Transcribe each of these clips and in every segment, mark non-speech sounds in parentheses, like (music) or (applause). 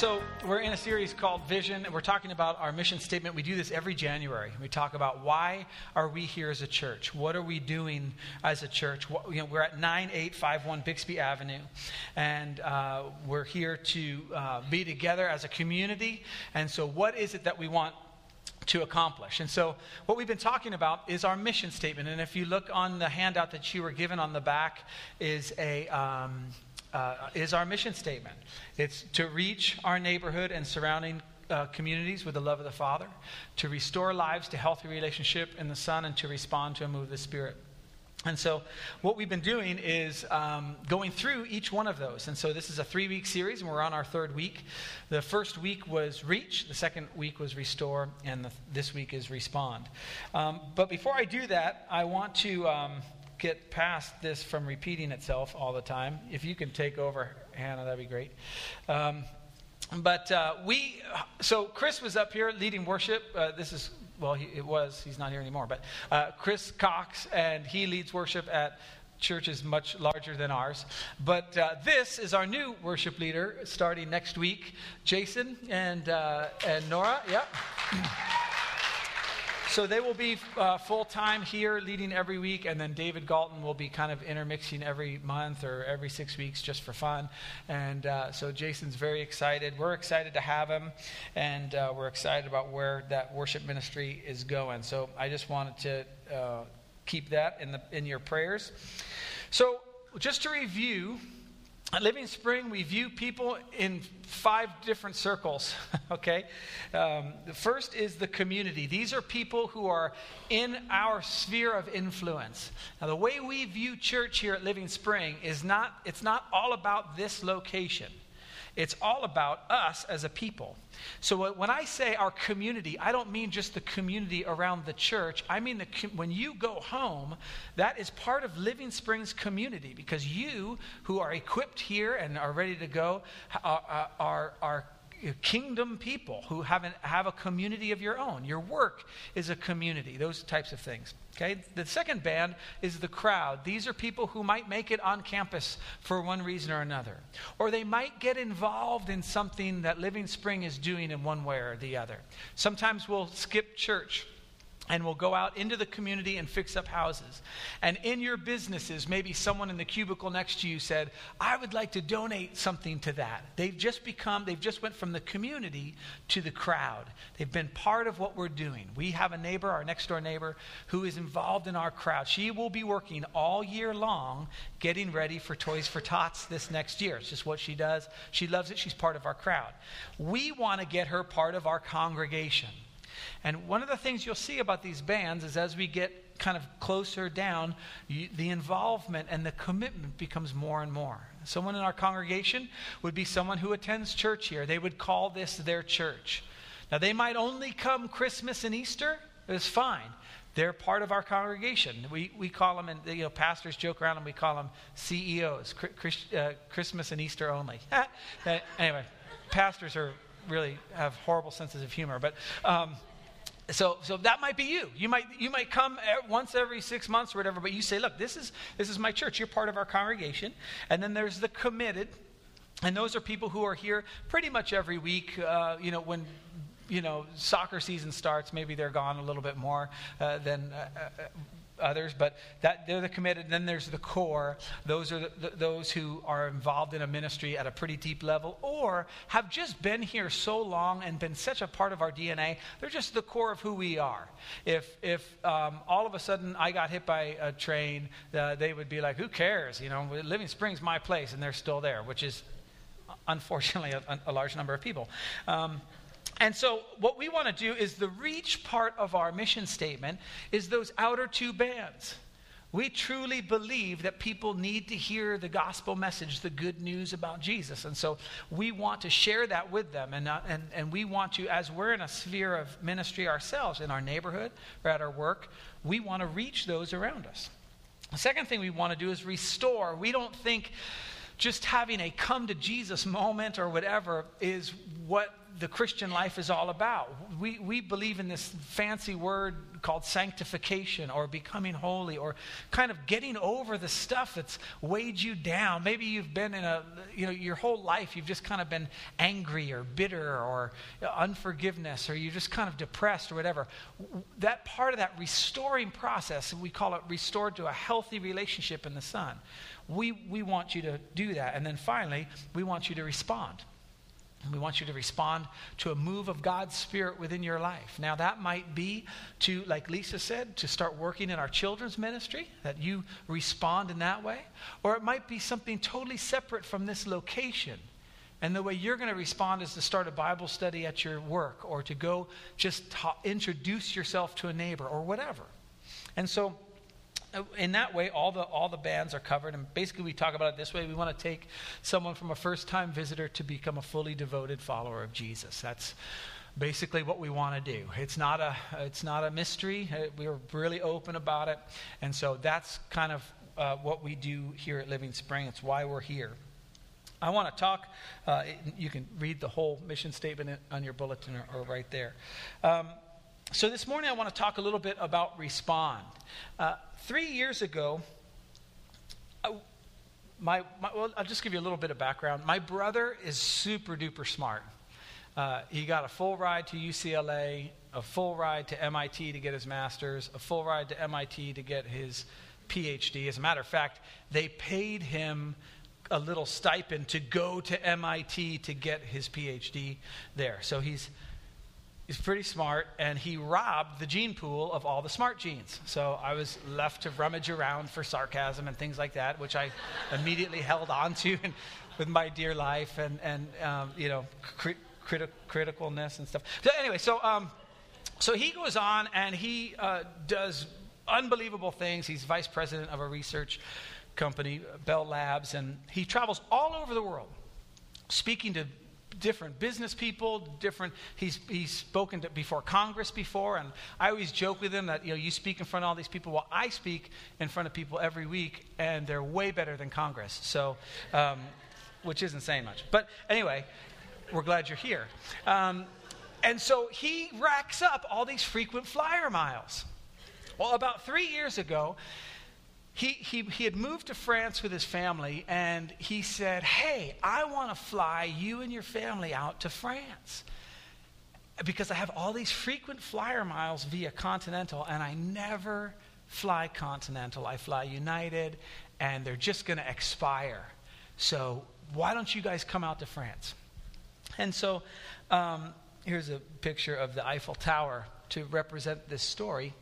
So, we're in a series called Vision, and we're talking about our mission statement. We do this every January. We talk about why are we here as a church? What are we doing as a church? What, you know, we're at 9851 Bixby Avenue, and uh, we're here to uh, be together as a community. And so, what is it that we want to accomplish. And so, what we've been talking about is our mission statement. And if you look on the handout that you were given on the back, is a um, uh, is our mission statement. It's to reach our neighborhood and surrounding uh, communities with the love of the Father, to restore lives to healthy relationship in the Son, and to respond to a move of the Spirit. And so, what we've been doing is um, going through each one of those. And so, this is a three week series, and we're on our third week. The first week was Reach, the second week was Restore, and the, this week is Respond. Um, but before I do that, I want to. Um, get past this from repeating itself all the time. If you can take over, Hannah, that'd be great. Um, but uh, we, so Chris was up here leading worship. Uh, this is, well, he, it was, he's not here anymore, but uh, Chris Cox, and he leads worship at churches much larger than ours. But uh, this is our new worship leader starting next week, Jason and, uh, and Nora. Yep. (clears throat) So they will be uh, full time here, leading every week, and then David Galton will be kind of intermixing every month or every six weeks just for fun. And uh, so Jason's very excited. We're excited to have him, and uh, we're excited about where that worship ministry is going. So I just wanted to uh, keep that in the in your prayers. So just to review. At Living Spring, we view people in five different circles, (laughs) okay? Um, the first is the community. These are people who are in our sphere of influence. Now, the way we view church here at Living Spring is not, it's not all about this location. It's all about us as a people. So when I say our community, I don't mean just the community around the church. I mean the, when you go home, that is part of Living Springs community because you who are equipped here and are ready to go are, are, are kingdom people who have, an, have a community of your own. Your work is a community, those types of things. Okay? The second band is the crowd. These are people who might make it on campus for one reason or another. Or they might get involved in something that Living Spring is doing in one way or the other. Sometimes we'll skip church and will go out into the community and fix up houses. And in your businesses, maybe someone in the cubicle next to you said, I would like to donate something to that. They've just become, they've just went from the community to the crowd. They've been part of what we're doing. We have a neighbor, our next door neighbor, who is involved in our crowd. She will be working all year long getting ready for Toys for Tots this next year. It's just what she does. She loves it. She's part of our crowd. We want to get her part of our congregation. And one of the things you'll see about these bands is as we get kind of closer down, you, the involvement and the commitment becomes more and more. Someone in our congregation would be someone who attends church here. They would call this their church. Now, they might only come Christmas and Easter. It's fine. They're part of our congregation. We, we call them, and you know, pastors joke around and we call them CEOs, Chris, uh, Christmas and Easter only. (laughs) Anyway, pastors are really have horrible senses of humor, but um, so, so that might be you. You might, you might come once every six months or whatever, but you say, look, this is, this is my church. You're part of our congregation. And then there's the committed. And those are people who are here pretty much every week. Uh, you know, when you know soccer season starts, maybe they're gone a little bit more uh, than uh, uh others, but that they're the committed. Then there's the core. Those are the, those who are involved in a ministry at a pretty deep level, or have just been here so long and been such a part of our DNA. They're just the core of who we are. If if um, all of a sudden I got hit by a train, uh, they would be like, "Who cares?" You know, Living Springs my place, and they're still there, which is unfortunately a, a large number of people. Um, and so, what we want to do is the reach part of our mission statement is those outer two bands. We truly believe that people need to hear the gospel message, the good news about Jesus. And so we want to share that with them. And, uh, and, and we want to, as we're in a sphere of ministry ourselves, in our neighborhood or at our work, we want to reach those around us. The second thing we want to do is restore. We don't think just having a come to Jesus moment or whatever is what the Christian life is all about. We, we believe in this fancy word called sanctification or becoming holy or kind of getting over the stuff that's weighed you down. Maybe you've been in a, you know, your whole life you've just kind of been angry or bitter or unforgiveness or you're just kind of depressed or whatever. That part of that restoring process, we call it restored to a healthy relationship in the Son. We, we want you to do that. And then finally, we want you to respond. We want you to respond to a move of God's Spirit within your life. Now, that might be to, like Lisa said, to start working in our children's ministry, that you respond in that way. Or it might be something totally separate from this location. And the way you're going to respond is to start a Bible study at your work or to go just ta- introduce yourself to a neighbor or whatever. And so, in that way, all the, all the bands are covered. And basically, we talk about it this way we want to take someone from a first time visitor to become a fully devoted follower of Jesus. That's basically what we want to do. It's not a, it's not a mystery. Uh, we're really open about it. And so that's kind of uh, what we do here at Living Spring. It's why we're here. I want to talk, uh, you can read the whole mission statement on your bulletin or, or right there. Um, so this morning I want to talk a little bit about respond. Uh, three years ago, I, my, my, well, I'll just give you a little bit of background. My brother is super duper smart. Uh, he got a full ride to UCLA, a full ride to MIT to get his master's, a full ride to MIT to get his PhD. As a matter of fact, they paid him a little stipend to go to MIT to get his PhD there. So he's He's pretty smart, and he robbed the gene pool of all the smart genes. So I was left to rummage around for sarcasm and things like that, which I (laughs) immediately held on to and, (laughs) with my dear life and, and um, you know, crit- criti- criticalness and stuff. So anyway, so, um, so he goes on and he uh, does unbelievable things. He's vice president of a research company, Bell Labs, and he travels all over the world speaking to different business people, different. He's he's spoken to, before Congress before, and I always joke with him that you know you speak in front of all these people. Well, I speak in front of people every week, and they're way better than Congress. So, um, which isn't saying much. But anyway, we're glad you're here. Um, and so he racks up all these frequent flyer miles. Well, about three years ago, he, he, he had moved to France with his family, and he said, Hey, I want to fly you and your family out to France because I have all these frequent flyer miles via Continental, and I never fly Continental. I fly United, and they're just going to expire. So why don't you guys come out to France? And so um, here's a picture of the Eiffel Tower to represent this story.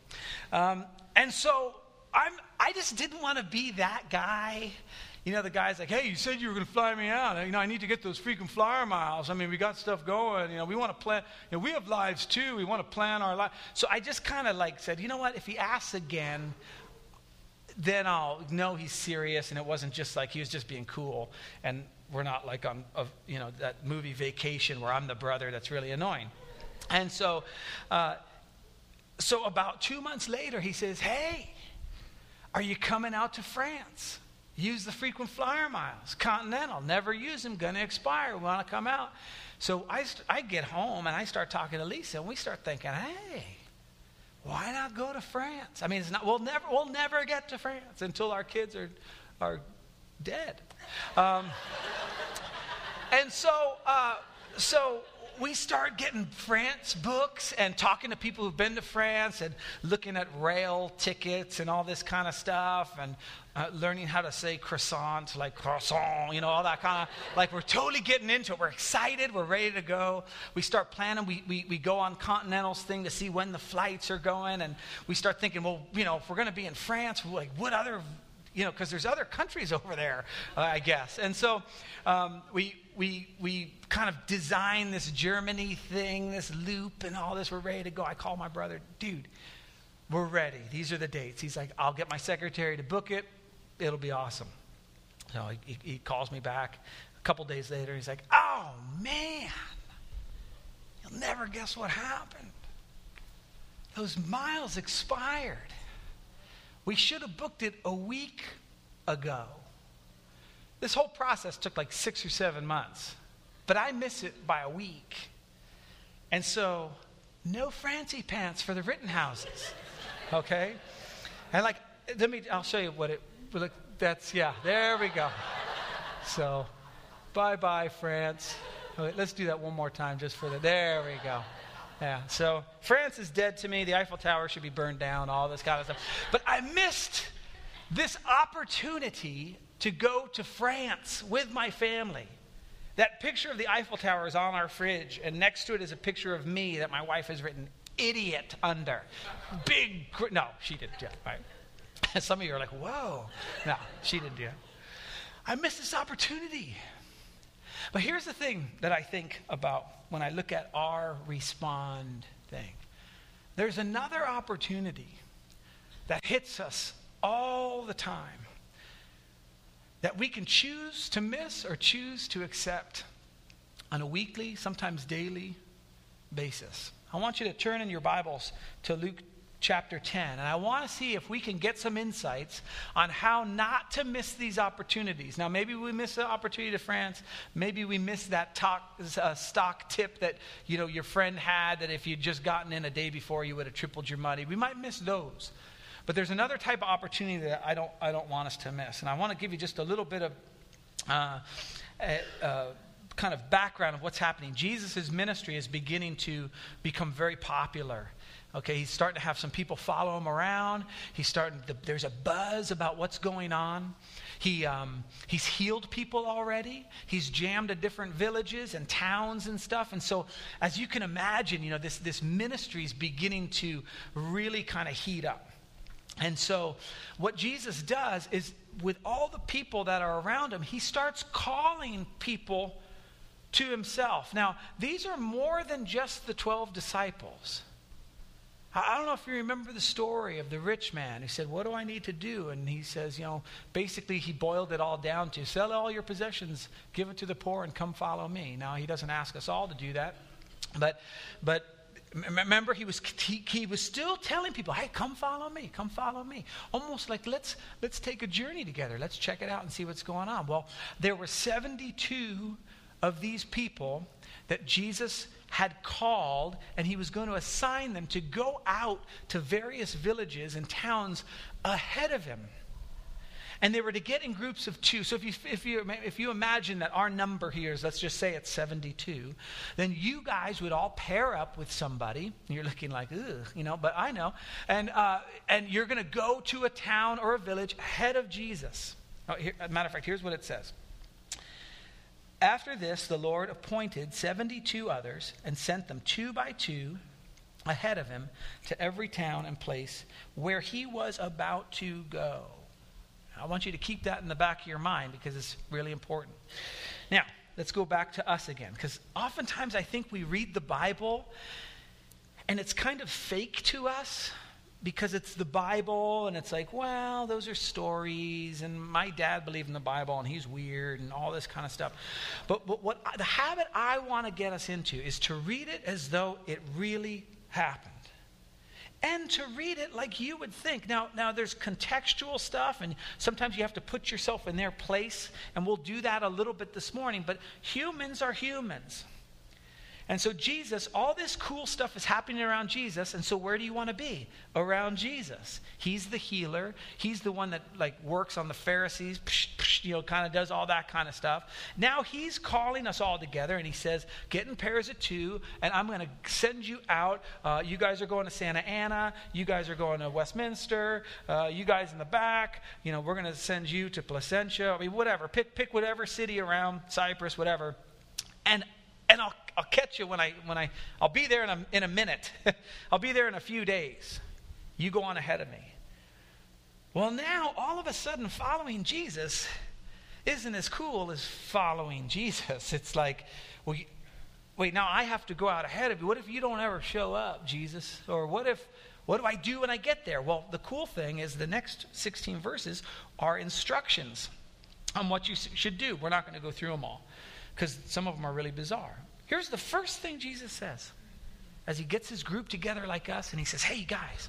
Um, and so I'm, I just didn't want to be that guy. You know, the guy's like, hey, you said you were going to fly me out. You know, I need to get those freaking flyer miles. I mean, we got stuff going. You know, we want to plan. You know, we have lives too. We want to plan our life. So I just kind of like said, you know what? If he asks again, then I'll know he's serious and it wasn't just like he was just being cool. And we're not like on, a, you know, that movie Vacation where I'm the brother that's really annoying. And so, uh, so about two months later, he says, hey, are you coming out to France? Use the frequent flyer miles. Continental, never use them, gonna expire. Wanna come out. So I, I get home and I start talking to Lisa, and we start thinking, hey, why not go to France? I mean, it's not, we'll, never, we'll never get to France until our kids are, are dead. Um, and so, uh, so we start getting France books and talking to people who've been to France and looking at rail tickets and all this kind of stuff and uh, learning how to say croissant, like croissant, you know, all that kind of, like we're totally getting into it. We're excited. We're ready to go. We start planning. We, we, we go on Continental's thing to see when the flights are going. And we start thinking, well, you know, if we're going to be in France, like what other you know, because there's other countries over there, uh, I guess. And so um, we, we, we kind of design this Germany thing, this loop, and all this. We're ready to go. I call my brother, dude, we're ready. These are the dates. He's like, I'll get my secretary to book it. It'll be awesome. So he, he calls me back a couple days later. He's like, oh, man, you'll never guess what happened. Those miles expired. We should have booked it a week ago. This whole process took like six or seven months, but I miss it by a week. And so, no fancy pants for the Rittenhouses. Okay? And like, let me, I'll show you what it, look, that's, yeah, there we go. So, bye bye, France. Oh, okay, let's do that one more time just for the, there we go. Yeah, so France is dead to me. The Eiffel Tower should be burned down, all this kind of stuff. But I missed this opportunity to go to France with my family. That picture of the Eiffel Tower is on our fridge, and next to it is a picture of me that my wife has written idiot under. Big, no, she didn't. Yeah, right. (laughs) Some of you are like, whoa. No, she didn't do it. I missed this opportunity. But here's the thing that I think about when I look at our respond thing there's another opportunity that hits us all the time that we can choose to miss or choose to accept on a weekly, sometimes daily basis. I want you to turn in your Bibles to Luke chapter 10. And I want to see if we can get some insights on how not to miss these opportunities. Now, maybe we miss the opportunity to France. Maybe we miss that talk, uh, stock tip that you know your friend had that if you'd just gotten in a day before, you would have tripled your money. We might miss those. But there's another type of opportunity that I don't, I don't want us to miss. And I want to give you just a little bit of uh, uh, kind of background of what's happening. Jesus' ministry is beginning to become very popular. Okay, he's starting to have some people follow him around. He's starting. To, there's a buzz about what's going on. He um, he's healed people already. He's jammed at different villages and towns and stuff. And so, as you can imagine, you know this this ministry is beginning to really kind of heat up. And so, what Jesus does is, with all the people that are around him, he starts calling people to himself. Now, these are more than just the 12 disciples. I don't know if you remember the story of the rich man who said, What do I need to do? And he says, You know, basically, he boiled it all down to sell all your possessions, give it to the poor, and come follow me. Now, he doesn't ask us all to do that. But, but remember he was he, he, was still telling people hey come follow me come follow me. Almost like let's let's take a journey together. Let's check it out and see what's going on. Well there were 72 of these people that jesus had called, and he was going to assign them to go out to various villages and towns ahead of him. And they were to get in groups of two. So if you, if you, if you imagine that our number here is, let's just say it's 72, then you guys would all pair up with somebody. You're looking like, ugh, you know, but I know. And, uh, and you're going to go to a town or a village ahead of Jesus. Oh, here, matter of fact, here's what it says. After this, the Lord appointed 72 others and sent them two by two ahead of him to every town and place where he was about to go. I want you to keep that in the back of your mind because it's really important. Now, let's go back to us again because oftentimes I think we read the Bible and it's kind of fake to us because it's the Bible and it's like, well, those are stories and my dad believed in the Bible and he's weird and all this kind of stuff. But, but what the habit I want to get us into is to read it as though it really happened. And to read it like you would think. Now, now there's contextual stuff, and sometimes you have to put yourself in their place, and we'll do that a little bit this morning. But humans are humans. And so, Jesus, all this cool stuff is happening around Jesus. And so, where do you want to be? Around Jesus. He's the healer. He's the one that, like, works on the Pharisees, psh, psh, you know, kind of does all that kind of stuff. Now, he's calling us all together, and he says, Get in pairs of two, and I'm going to send you out. Uh, you guys are going to Santa Ana. You guys are going to Westminster. Uh, you guys in the back, you know, we're going to send you to Placentia. I mean, whatever. Pick, pick whatever city around Cypress, whatever. And and I'll, I'll catch you when I, when I, I'll be there in a, in a minute. (laughs) I'll be there in a few days. You go on ahead of me. Well, now, all of a sudden, following Jesus isn't as cool as following Jesus. (laughs) It's like, well, you, wait, now I have to go out ahead of you. What if you don't ever show up, Jesus? Or what if, what do I do when I get there? Well, the cool thing is the next 16 verses are instructions on what you should do. We're not going to go through them all because some of them are really bizarre. Here's the first thing Jesus says as he gets his group together like us and he says, Hey, guys,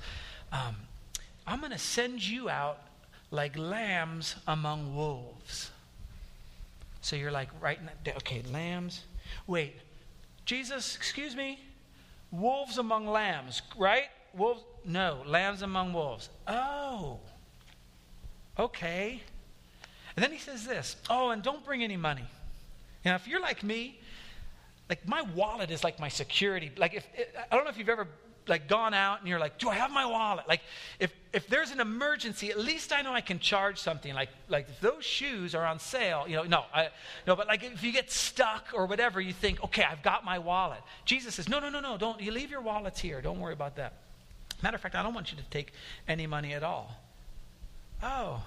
um, I'm going to send you out like lambs among wolves. So you're like, right? Okay, lambs. Wait, Jesus, excuse me. wolves among lambs, right? Wolves, no, lambs among wolves. Oh, okay. And then he says this Oh, and don't bring any money. Now, if you're like me, like my wallet is like my security. Like, if I don't know if you've ever like gone out and you're like, do I have my wallet? Like, if if there's an emergency, at least I know I can charge something. Like, like if those shoes are on sale, you know, no, I, no, but like if you get stuck or whatever, you think, okay, I've got my wallet. Jesus says, no, no, no, no, don't. You leave your wallets here. Don't worry about that. Matter of fact, I don't want you to take any money at all. Oh,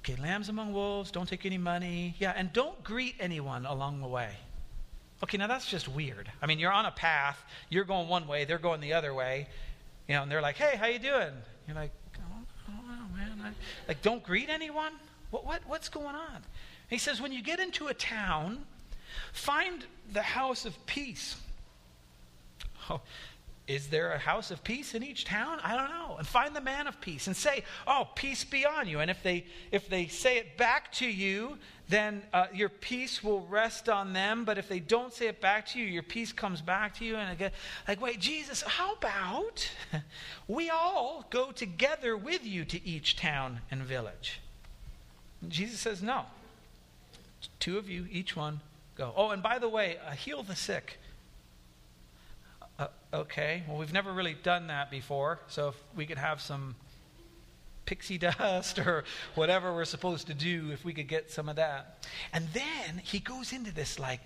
okay. Lambs among wolves. Don't take any money. Yeah, and don't greet anyone along the way. Okay, now that's just weird. I mean, you're on a path, you're going one way, they're going the other way, you know, and they're like, "Hey, how you doing?" You're like, "Oh, oh man, I, like don't greet anyone. What, what what's going on?" He says, "When you get into a town, find the house of peace." Oh, is there a house of peace in each town? I don't know. And find the man of peace and say, "Oh, peace be on you." And if they if they say it back to you, then uh, your peace will rest on them. But if they don't say it back to you, your peace comes back to you. And again, like, wait, Jesus, how about (laughs) we all go together with you to each town and village? And Jesus says, no. Two of you, each one, go. Oh, and by the way, uh, heal the sick. Uh, okay, well, we've never really done that before, so if we could have some pixie dust (laughs) or whatever we're supposed to do if we could get some of that. And then he goes into this like,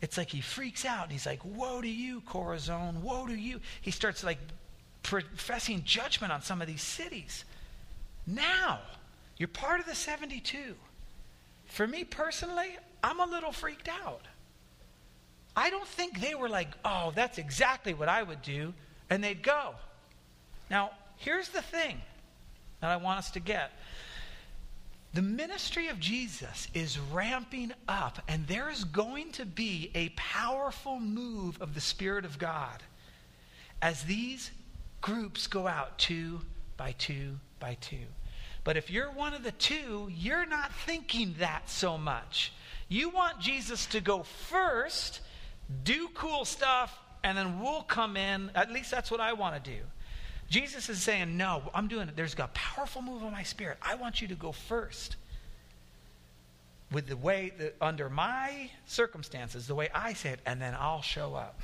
it's like he freaks out and he's like, Woe to you, Chorazin, woe to you. He starts like professing judgment on some of these cities. Now, you're part of the 72. For me personally, I'm a little freaked out. I don't think they were like, oh, that's exactly what I would do, and they'd go. Now, here's the thing that I want us to get. The ministry of Jesus is ramping up, and there is going to be a powerful move of the Spirit of God as these groups go out two by two by two. But if you're one of the two, you're not thinking that so much. You want Jesus to go first, do cool stuff, and then we'll come in. At least that's what I want to do. Jesus is saying, No, I'm doing it. There's a powerful move of my spirit. I want you to go first with the way that under my circumstances, the way I say it, and then I'll show up.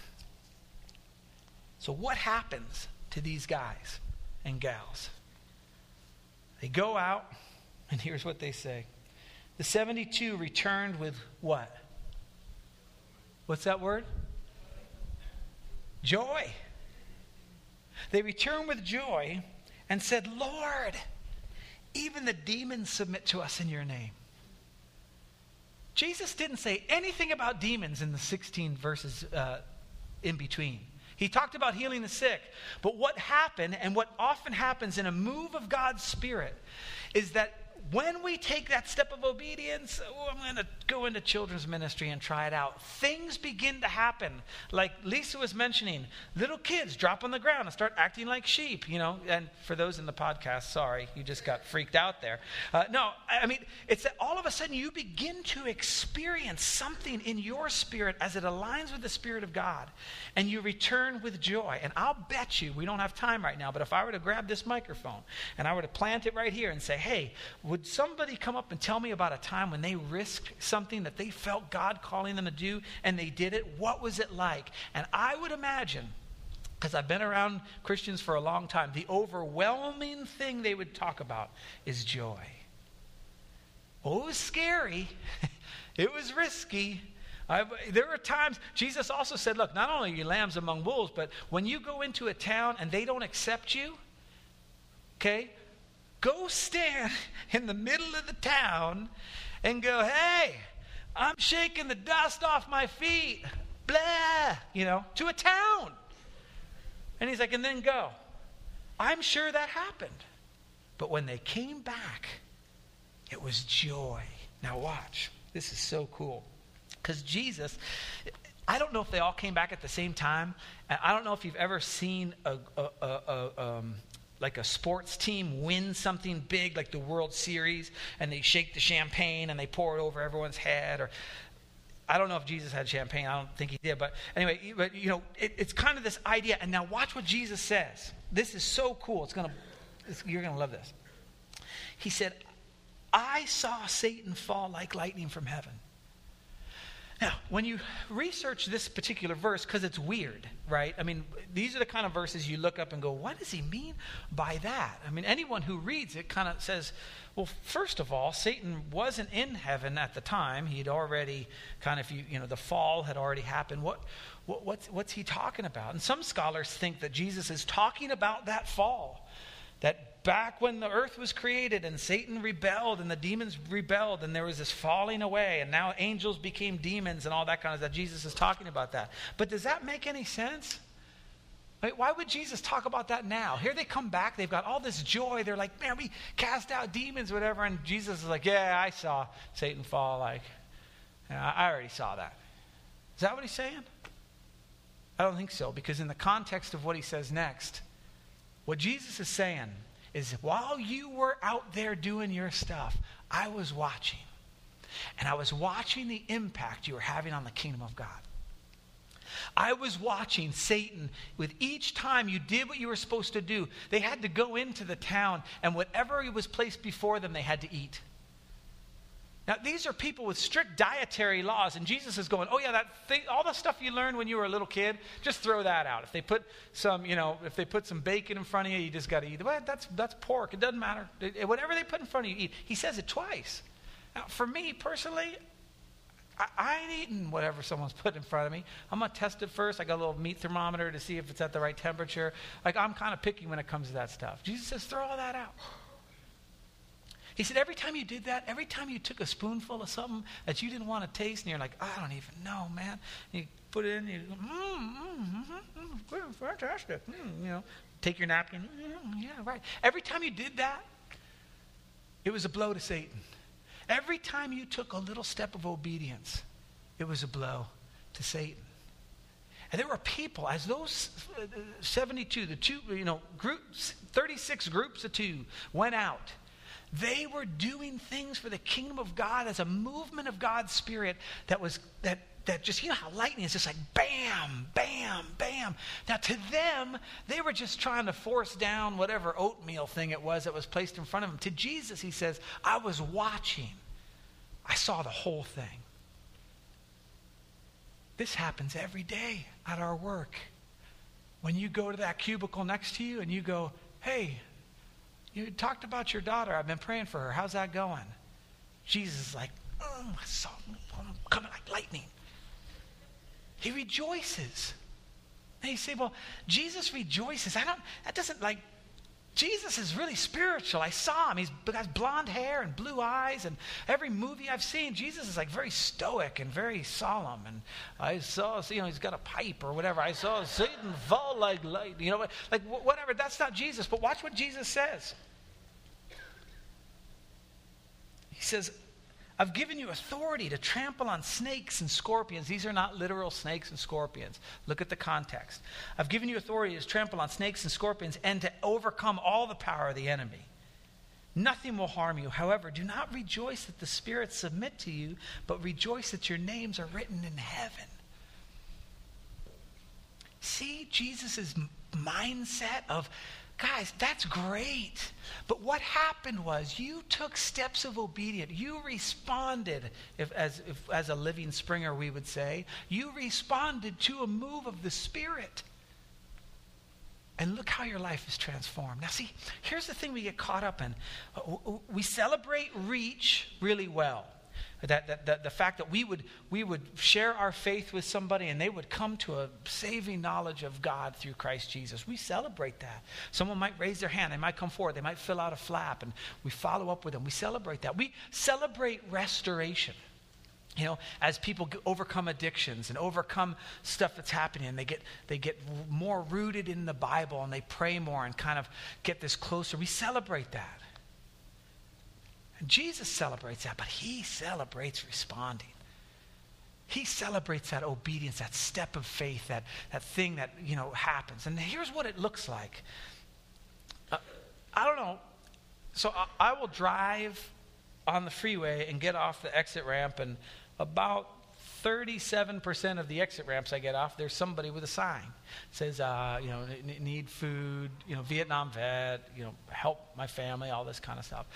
So, what happens to these guys and gals? They go out, and here's what they say The 72 returned with what? What's that word? Joy. They returned with joy and said, Lord, even the demons submit to us in your name. Jesus didn't say anything about demons in the 16 verses uh, in between. He talked about healing the sick. But what happened, and what often happens in a move of God's Spirit, is that when we take that step of obedience, oh, I'm going to go into children's ministry and try it out. Things begin to happen. Like Lisa was mentioning, little kids drop on the ground and start acting like sheep, you know. And for those in the podcast, sorry, you just got freaked out there. Uh, no, I mean, it's that all of a sudden you begin to experience something in your spirit as it aligns with the Spirit of God, and you return with joy. And I'll bet you, we don't have time right now, but if I were to grab this microphone and I were to plant it right here and say, hey, would somebody come up and tell me about a time when they risked something that they felt God calling them to do and they did it? What was it like? And I would imagine, because I've been around Christians for a long time, the overwhelming thing they would talk about is joy. Oh, it was scary. (laughs) it was risky. I've, there are times, Jesus also said, look, not only are you lambs among wolves, but when you go into a town and they don't accept you, okay, go stand in the middle of the town and go, hey, I'm shaking the dust off my feet. Blah, you know, to a town. And he's like, and then go. I'm sure that happened. But when they came back, it was joy. Now, watch. This is so cool. Because Jesus, I don't know if they all came back at the same time. I don't know if you've ever seen a, a, a, um, like a sports team wins something big like the World Series and they shake the champagne and they pour it over everyone's head or I don't know if Jesus had champagne. I don't think he did. But anyway, but you know, it, it's kind of this idea. And now watch what Jesus says. This is so cool. It's gonna, it's, you're gonna love this. He said, "I saw Satan fall like lightning from heaven." Now, when you research this particular verse, because it's weird, right? I mean, these are the kind of verses you look up and go, what does he mean by that? I mean, anyone who reads it kind of says, well, first of all, Satan wasn't in heaven at the time. He'd already kind of, you, know, the fall had already happened. What, what, what's, what's he talking about? And some scholars think that Jesus is talking about that fall. That back when the earth was created and Satan rebelled and the demons rebelled and there was this falling away and now angels became demons and all that kind of stuff. Jesus is talking about that. But does that make any sense? why would Jesus talk about that now? Here they come back. They've got all this joy. They're like, man, we cast out demons, whatever. And Jesus is like, yeah, I saw Satan fall. Like, I already saw that. Is that what he's saying? I don't think so, because in the context of what he says next, what Jesus is saying is while you were out there doing your stuff, I was watching. And I was watching the impact you were having on the kingdom of God. I was watching Satan with each time you did what you were supposed to do. They had to go into the town, and whatever was placed before them, they had to eat. Now, these are people with strict dietary laws, and Jesus is going, Oh, yeah, that thing, all the stuff you learned when you were a little kid, just throw that out. If they put some, you know, if they put some bacon in front of you, you just got to eat. It. Well, that's, that's pork. It doesn't matter. It, whatever they put in front of you, eat. He says it twice. Now, for me personally, I, I ain't eating whatever someone's put in front of me. I'm going to test it first. I got a little meat thermometer to see if it's at the right temperature. Like, I'm kind of picky when it comes to that stuff. Jesus says, Throw all that out. He said, every time you did that, every time you took a spoonful of something that you didn't want to taste, and you're like, I don't even know, man. You put it in, you go, mm, mm, mm, mm, fantastic. Mm, you know, take your napkin. Mm, yeah, right. Every time you did that, it was a blow to Satan. Every time you took a little step of obedience, it was a blow to Satan. And there were people, as those 72, the two, you know, groups, 36 groups of two went out they were doing things for the kingdom of God as a movement of God's Spirit that was that that just you know how lightning is just like bam, bam, bam. Now to them, they were just trying to force down whatever oatmeal thing it was that was placed in front of them. To Jesus, he says, I was watching. I saw the whole thing. This happens every day at our work. When you go to that cubicle next to you and you go, hey, you talked about your daughter. I've been praying for her. How's that going? Jesus is like, oh, I saw coming like lightning. He rejoices. And you say, well, Jesus rejoices. I don't, that doesn't like Jesus is really spiritual. I saw him. He's got blonde hair and blue eyes. And every movie I've seen, Jesus is like very stoic and very solemn. And I saw, you know, he's got a pipe or whatever. I saw Satan fall like light. You know, like whatever. That's not Jesus. But watch what Jesus says. He says, I've given you authority to trample on snakes and scorpions. These are not literal snakes and scorpions. Look at the context. I've given you authority to trample on snakes and scorpions and to overcome all the power of the enemy. Nothing will harm you. However, do not rejoice that the spirits submit to you, but rejoice that your names are written in heaven. See Jesus' mindset of Guys, that's great. But what happened was you took steps of obedience. You responded, if, as, if, as a living Springer, we would say. You responded to a move of the Spirit. And look how your life is transformed. Now, see, here's the thing we get caught up in. Uh, we celebrate reach really well. That, that, that, the fact that we would, we would share our faith with somebody and they would come to a saving knowledge of God through Christ Jesus. We celebrate that. Someone might raise their hand, they might come forward, they might fill out a flap, and we follow up with them. We celebrate that. We celebrate restoration. You know, as people overcome addictions and overcome stuff that's happening, and they get, they get more rooted in the Bible and they pray more and kind of get this closer, we celebrate that. Jesus celebrates that, but he celebrates responding. He celebrates that obedience, that step of faith, that, that thing that, you know, happens. And here's what it looks like. Uh, I don't know. So I, I will drive on the freeway and get off the exit ramp, and about 37% of the exit ramps I get off, there's somebody with a sign. It says, uh, you know, need food, you know, Vietnam vet, you know, help my family, all this kind of stuff.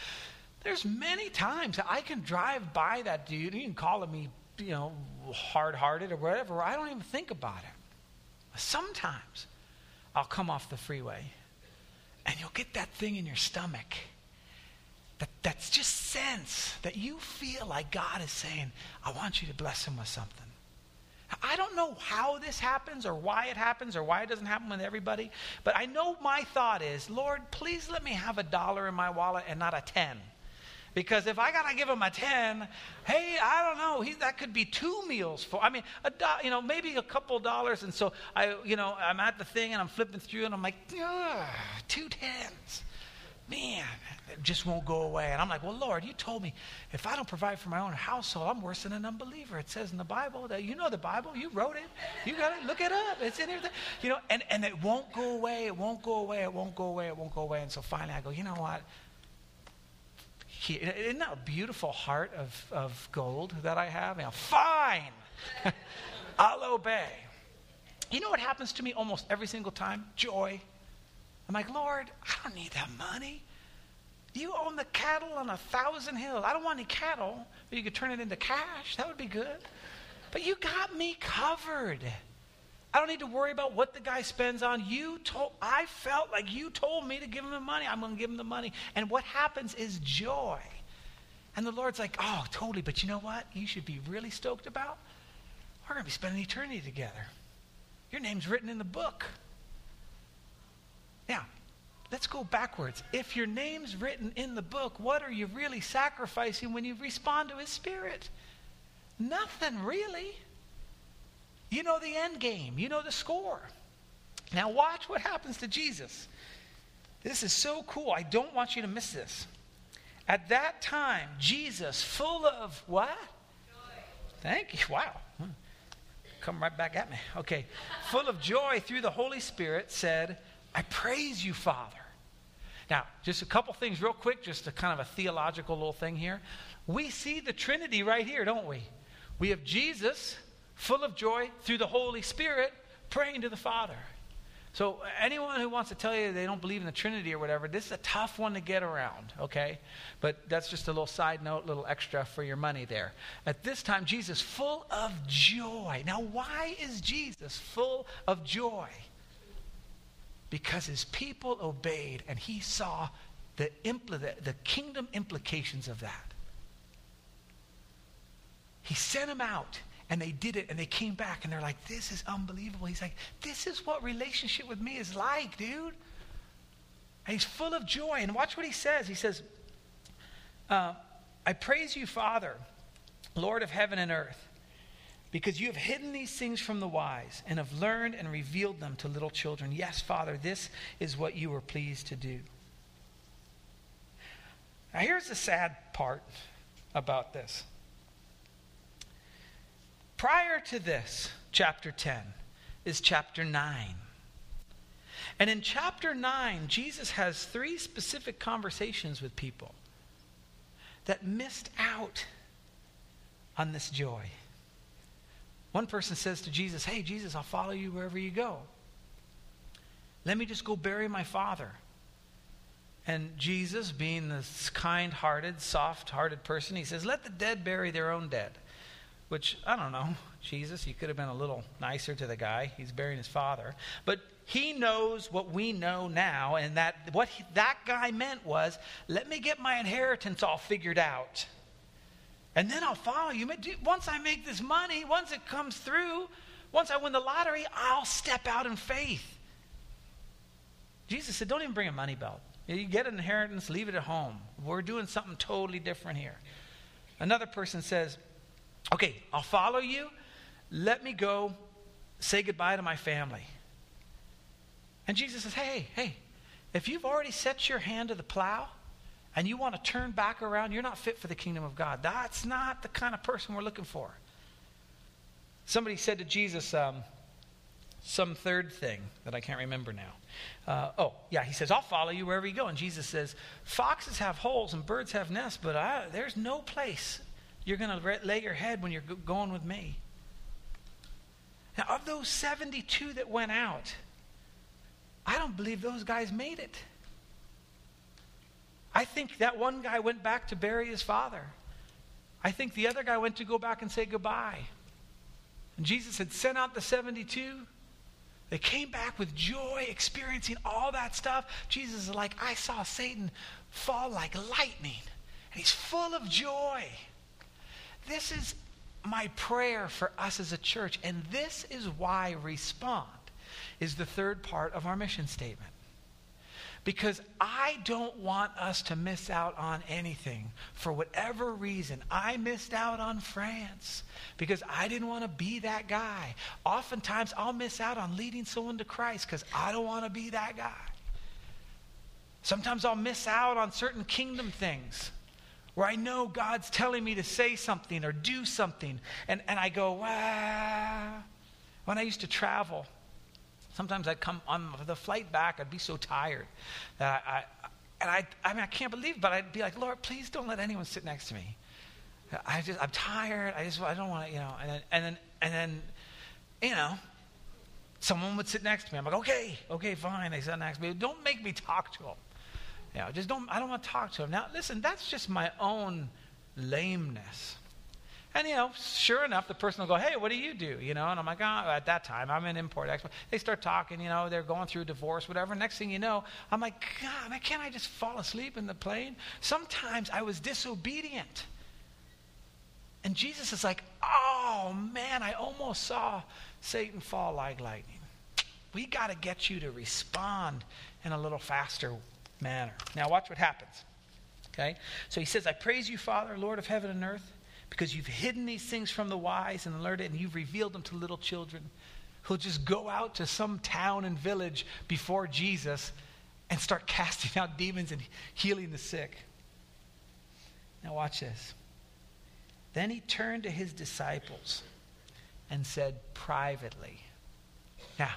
There's many times I can drive by that dude. You can call him me, you know, hard-hearted or whatever. I don't even think about it. Sometimes I'll come off the freeway and you'll get that thing in your stomach that, that's just sense that you feel like God is saying, I want you to bless him with something. I don't know how this happens or why it happens or why it doesn't happen with everybody, but I know my thought is, Lord, please let me have a dollar in my wallet and not a 10. Because if I got to give him a 10, hey, I don't know, he, that could be two meals for, I mean, a do, you know, maybe a couple dollars. And so I, you know, I'm at the thing and I'm flipping through and I'm like, two tens man, it just won't go away. And I'm like, well, Lord, you told me if I don't provide for my own household, I'm worse than an unbeliever. It says in the Bible that you know the Bible, you wrote it, you got it, look it up, it's in here. You know, and, and it won't go away, it won't go away, it won't go away, it won't go away. And so finally I go, you know what? Isn't that a beautiful heart of, of gold that I have? Know, fine, (laughs) I'll obey. You know what happens to me almost every single time? Joy. I'm like, Lord, I don't need that money. You own the cattle on a thousand hills. I don't want any cattle, but you could turn it into cash. That would be good. But you got me covered. I don't need to worry about what the guy spends on. You told I felt like you told me to give him the money. I'm going to give him the money. And what happens is joy. And the Lord's like, "Oh, totally, but you know what? You should be really stoked about. We're going to be spending eternity together. Your name's written in the book." Now, let's go backwards. If your name's written in the book, what are you really sacrificing when you respond to his spirit? Nothing really. You know the end game, you know the score. Now, watch what happens to Jesus. This is so cool. I don't want you to miss this. At that time, Jesus, full of what? Joy. Thank you. Wow. Come right back at me. Okay. full of joy through the Holy Spirit, said, I praise you, Father. Now, just a couple things real quick, just a kind of a theological little thing here. We see the Trinity right here, don't we? We have Jesus, full of joy, through the Holy Spirit, praying to the Father. So, anyone who wants to tell you they don't believe in the Trinity or whatever, this is a tough one to get around, okay? But that's just a little side note, a little extra for your money there. At this time, Jesus, full of joy. Now, why is Jesus full of joy? because his people obeyed and he saw the, impl- the, the kingdom implications of that. He sent them out and they did it and they came back and they're like, this is unbelievable. He's like, this is what relationship with me is like, dude. And he's full of joy. And watch what he says. He says, uh, I praise you, Father, Lord of heaven and earth because you have hidden these things from the wise and have learned and revealed them to little children. Yes, Father, this is what you were pleased to do. Now, here's the sad part about this. Prior to this, chapter 10, is chapter 9. And in chapter 9, Jesus has three specific conversations with people that missed out on this joy. One person says to Jesus, Hey, Jesus, I'll follow you wherever you go. Let me just go bury my father. And Jesus, being this kind hearted, soft hearted person, he says, Let the dead bury their own dead. Which, I don't know, Jesus, you could have been a little nicer to the guy. He's burying his father. But he knows what we know now, and that what he, that guy meant was, Let me get my inheritance all figured out and then I'll follow you. Once I make this money, once it comes through, once I win the lottery, I'll step out in faith. Jesus said, Don't even bring a money belt. You get an inheritance, leave it at home. We're doing something totally different here. Another person says, Okay, I'll follow you. Let me go say goodbye to my family. And Jesus says, Hey, hey, if you've already set your hand to the plow, and you want to turn back around, you're not fit for the kingdom of God. That's not the kind of person we're looking for. Somebody said to Jesus um, some third thing that I can't remember now. Uh, oh, yeah, he says, I'll follow you wherever you go. And Jesus says, Foxes have holes and birds have nests, but I, there's no place you're going to lay your head when you're going with me. Now, of those 72 that went out, I don't believe those guys made it. I think that one guy went back to bury his father. I think the other guy went to go back and say goodbye. And Jesus had sent out the 72. They came back with joy, experiencing all that stuff. Jesus is like, I saw Satan fall like lightning, and he's full of joy. This is my prayer for us as a church, and this is why respond is the third part of our mission statement. Because I don't want us to miss out on anything. For whatever reason, I missed out on France because I didn't want to be that guy. Oftentimes, I'll miss out on leading someone to Christ because I don't want to be that guy. Sometimes I'll miss out on certain kingdom things where I know God's telling me to say something or do something. And, and I go, wow. When I used to travel, Sometimes I'd come on the flight back, I'd be so tired that I, I and I, I mean, I can't believe, but I'd be like, Lord, please don't let anyone sit next to me. I just, I'm tired. I just, I don't want to, you know. And then, and then, and then, you know, someone would sit next to me. I'm like, okay, okay, fine. They sit next to me. Don't make me talk to them. Know, just don't. I don't want to talk to them. Now, listen, that's just my own lameness. And, you know, sure enough, the person will go, hey, what do you do? You know, and I'm like, oh, at that time, I'm an import export. They start talking, you know, they're going through divorce, whatever. Next thing you know, I'm like, God, can't I just fall asleep in the plane? Sometimes I was disobedient. And Jesus is like, oh, man, I almost saw Satan fall like lightning. We got to get you to respond in a little faster manner. Now, watch what happens. Okay? So he says, I praise you, Father, Lord of heaven and earth because you've hidden these things from the wise and the learned, and you've revealed them to little children who'll just go out to some town and village before Jesus and start (laughs) casting out demons and healing the sick. Now, watch this. Then he turned to his disciples and said privately, Now,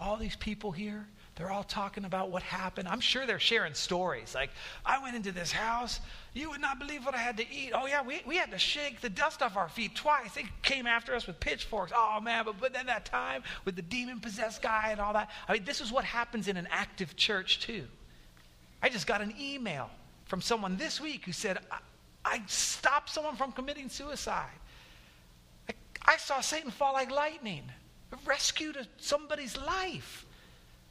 all these people here, they're all talking about what happened. I'm sure they're sharing stories. Like, I went into this house. You would not believe what I had to eat. Oh, yeah, we, we had to shake the dust off our feet twice. They came after us with pitchforks. Oh, man, but, but then that time with the demon possessed guy and all that. I mean, this is what happens in an active church, too. I just got an email from someone this week who said, I, I stopped someone from committing suicide. I, I saw Satan fall like lightning, rescued a, somebody's life.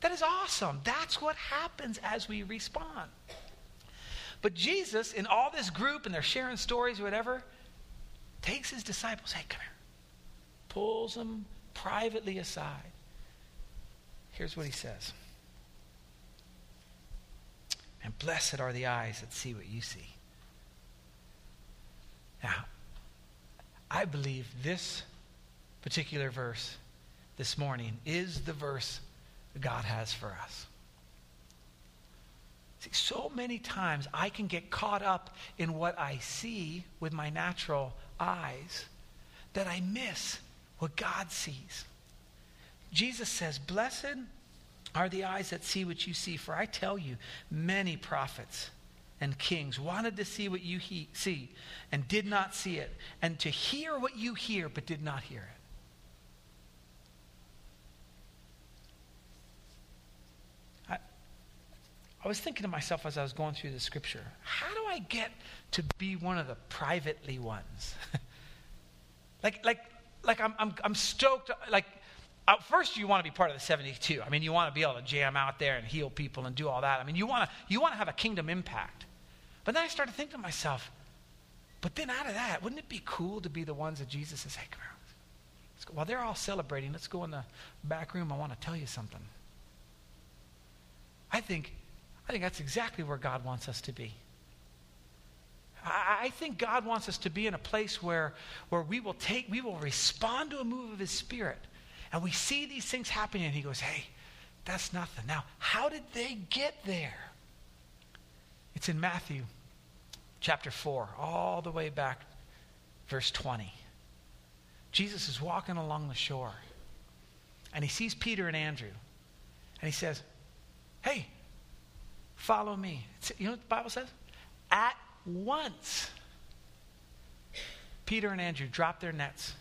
That is awesome. That's what happens as we respond. But Jesus, in all this group, and they're sharing stories or whatever, takes his disciples, hey, come here, pulls them privately aside. Here's what he says. And blessed are the eyes that see what you see. Now, I believe this particular verse this morning is the verse God has for us. See, so many times I can get caught up in what I see with my natural eyes that I miss what God sees. Jesus says, Blessed are the eyes that see what you see, for I tell you, many prophets and kings wanted to see what you he- see and did not see it, and to hear what you hear but did not hear it. I was thinking to myself as I was going through the scripture, how do I get to be one of the privately ones? (laughs) like, like, like I'm, I'm, I'm stoked. Like, first you want to be part of the 72. I mean, you want to be able to jam out there and heal people and do all that. I mean, you want to, you want to have a kingdom impact. But then I started thinking to myself, but then out of that, wouldn't it be cool to be the ones that Jesus is, hey, come here. While they're all celebrating, let's go in the back room. I want to tell you something. I think I think that's exactly where God wants us to be. I, think God wants us to be in a place where, where we will take, we will respond to a move of His Spirit. And we see these things happening, and He goes, hey, that's nothing. Now, how did they get there? It's in Matthew chapter 4, all the way back, verse 20. Jesus is walking along the shore, and he sees Peter and Andrew, and he says, Hey, Follow me. You know what the Bible says? At once. Peter and Andrew dropped their nets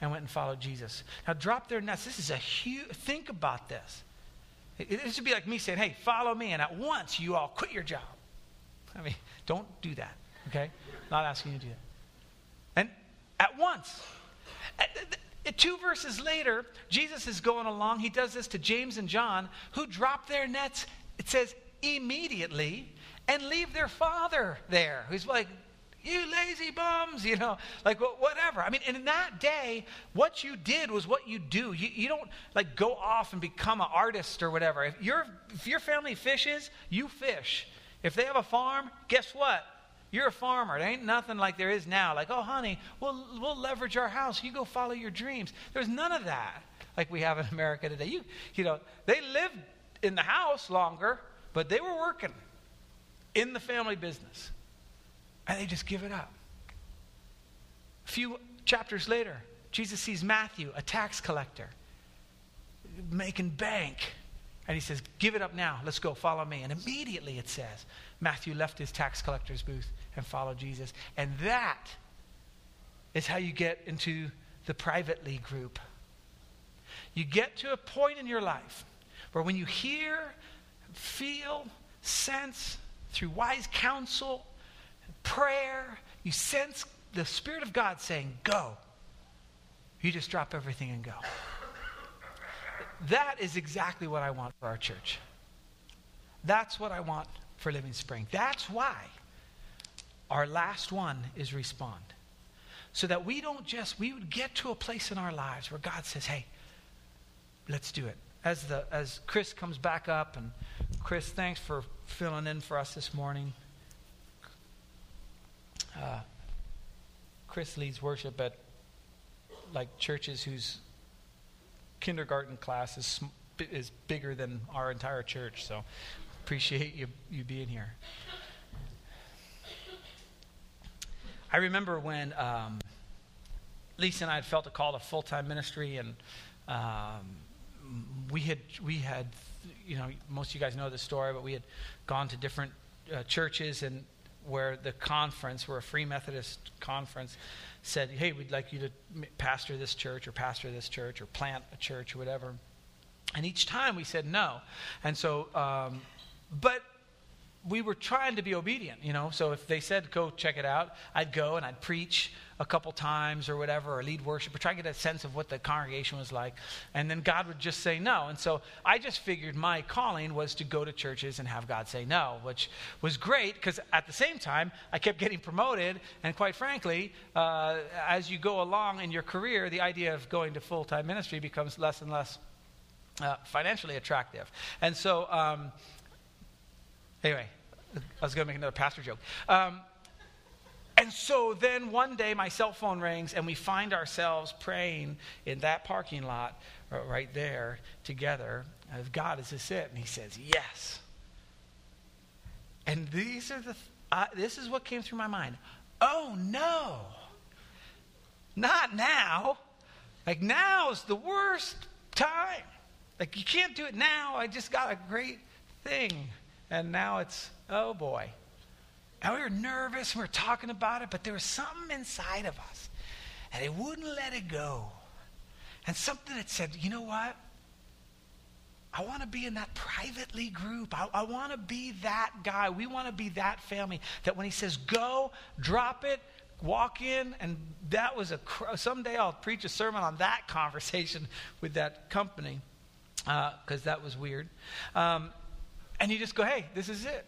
and went and followed Jesus. Now, drop their nets. This is a huge, think about this. It, it should be like me saying, hey, follow me, and at once you all quit your job. I mean, don't do that, okay? Not asking you to do that. And at once. Two verses later, Jesus is going along. He does this to James and John, who drop their nets, it says, immediately, and leave their father there, who's like, you lazy bums, (laughs) you know, like whatever. I mean, in that day, what you did was what you do. You, you don't like go off and become an artist or whatever. If, your if your family fishes, you fish. If they have a farm, guess what? You're a farmer. It ain't nothing like there is now. Like, oh, honey, we'll, we'll leverage our house. You go follow your dreams. There's none of that like we have in America today. You, you know, they lived in the house longer, but they were working in the family business. And they just give it up. A few chapters later, Jesus sees Matthew, a tax collector, making bank. And he says, Give it up now. Let's go. Follow me. And immediately it says, Matthew left his tax collector's booth and followed Jesus. And that is how you get into the privately group. You get to a point in your life where when you hear, feel, sense through wise counsel, prayer, you sense the Spirit of God saying, Go. You just drop everything and go. That is exactly what I want for our church. That's what I want for Living Spring. That's why our last one is respond. So that we don't just, we would get to a place in our lives where God says, hey, let's do it. As, the, as Chris comes back up, and Chris, thanks for filling in for us this morning. Uh, Chris leads worship at like churches whose kindergarten class is, is bigger than our entire church. So appreciate you, you being here. I remember when um, Lisa and I had felt a call to full time ministry, and um, we had we had you know most of you guys know the story, but we had gone to different uh, churches and where the conference, where a Free Methodist conference said, "Hey, we'd like you to pastor this church or pastor this church or plant a church or whatever." And each time we said no, and so um, but we were trying to be obedient, you know. So if they said go check it out, I'd go and I'd preach a couple times or whatever, or lead worship, or try to get a sense of what the congregation was like. And then God would just say no. And so I just figured my calling was to go to churches and have God say no, which was great because at the same time I kept getting promoted. And quite frankly, uh, as you go along in your career, the idea of going to full time ministry becomes less and less uh, financially attractive. And so. Um, Anyway, I was going to make another pastor joke. Um, and so then one day my cell phone rings and we find ourselves praying in that parking lot uh, right there together. God, is this it? And he says, Yes. And these are the, uh, this is what came through my mind. Oh no, not now. Like now is the worst time. Like you can't do it now. I just got a great thing. And now it's, oh boy. And we were nervous and we were talking about it, but there was something inside of us. And it wouldn't let it go. And something that said, you know what? I want to be in that privately group. I, I want to be that guy. We want to be that family that when he says go, drop it, walk in. And that was a, someday I'll preach a sermon on that (laughs) conversation with that company because uh, that was weird. Um, and you just go, hey, this is it.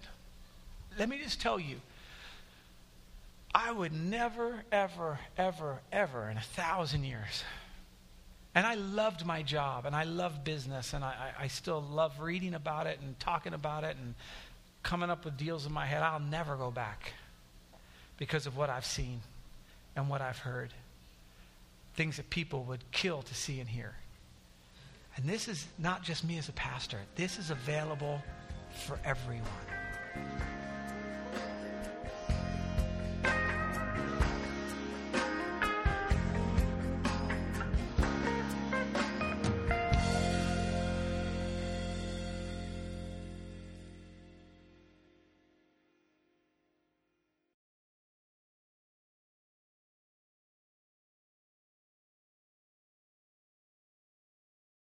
Let me just tell you, I would never, ever, ever, ever in a thousand years. And I loved my job and I love business and I, I, I still love reading about it and talking about it and coming up with deals in my head. I'll never go back because of what I've seen and what I've heard. Things that people would kill to see and hear. And this is not just me as a pastor, this is available for everyone.